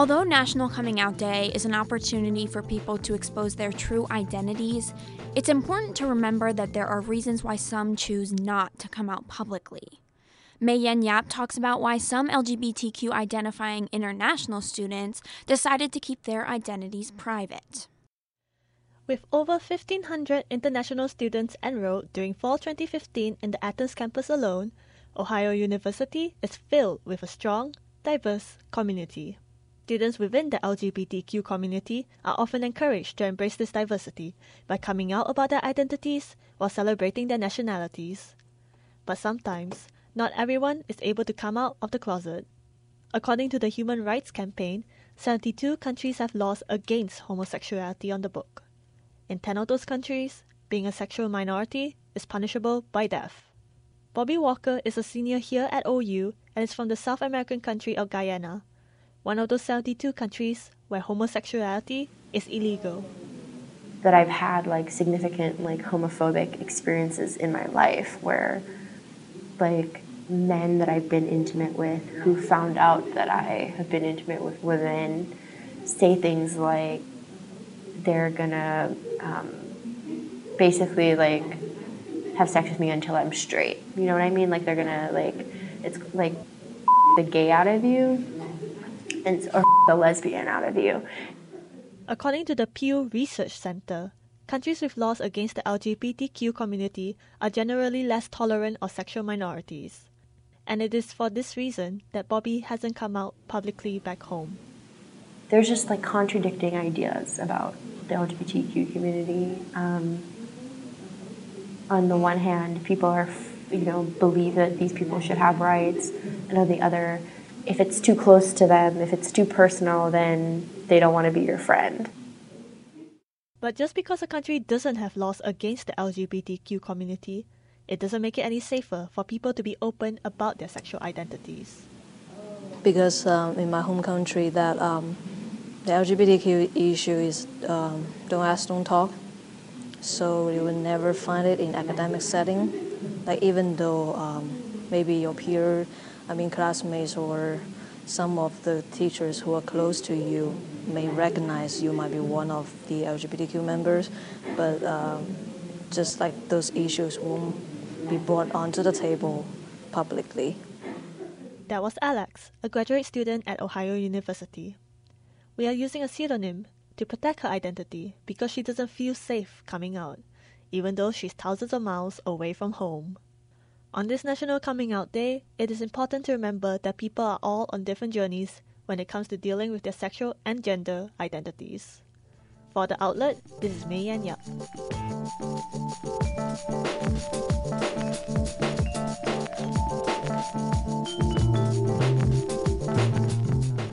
Although National Coming Out Day is an opportunity for people to expose their true identities, it's important to remember that there are reasons why some choose not to come out publicly. Mei Yen Yap talks about why some LGBTQ identifying international students decided to keep their identities private. With over 1,500 international students enrolled during fall 2015 in the Athens campus alone, Ohio University is filled with a strong, diverse community. Students within the LGBTQ community are often encouraged to embrace this diversity by coming out about their identities while celebrating their nationalities. But sometimes, not everyone is able to come out of the closet. According to the Human Rights Campaign, 72 countries have laws against homosexuality on the book. In 10 of those countries, being a sexual minority is punishable by death. Bobby Walker is a senior here at OU and is from the South American country of Guyana one of those 72 countries where homosexuality is illegal. That I've had like significant like homophobic experiences in my life where like men that I've been intimate with who found out that I have been intimate with women say things like they're gonna um, basically like have sex with me until I'm straight. You know what I mean? Like they're gonna like it's like the gay out of you and or the lesbian out of you. According to the Pew Research Center, countries with laws against the LGBTQ community are generally less tolerant of sexual minorities. And it is for this reason that Bobby hasn't come out publicly back home. There's just like contradicting ideas about the LGBTQ community. Um, on the one hand, people are, you know, believe that these people should have rights, and on the other, if it's too close to them, if it's too personal, then they don't want to be your friend. But just because a country doesn't have laws against the LGBTQ community, it doesn't make it any safer for people to be open about their sexual identities. Because um, in my home country, that um, the LGBTQ issue is um, don't ask, don't talk. So you will never find it in academic setting. Like even though um, maybe your peer I mean, classmates or some of the teachers who are close to you may recognize you might be one of the LGBTQ members, but um, just like those issues won't be brought onto the table publicly. That was Alex, a graduate student at Ohio University. We are using a pseudonym to protect her identity because she doesn't feel safe coming out, even though she's thousands of miles away from home. On this National Coming Out Day, it is important to remember that people are all on different journeys when it comes to dealing with their sexual and gender identities. For the outlet, this is Mei Yan Yap.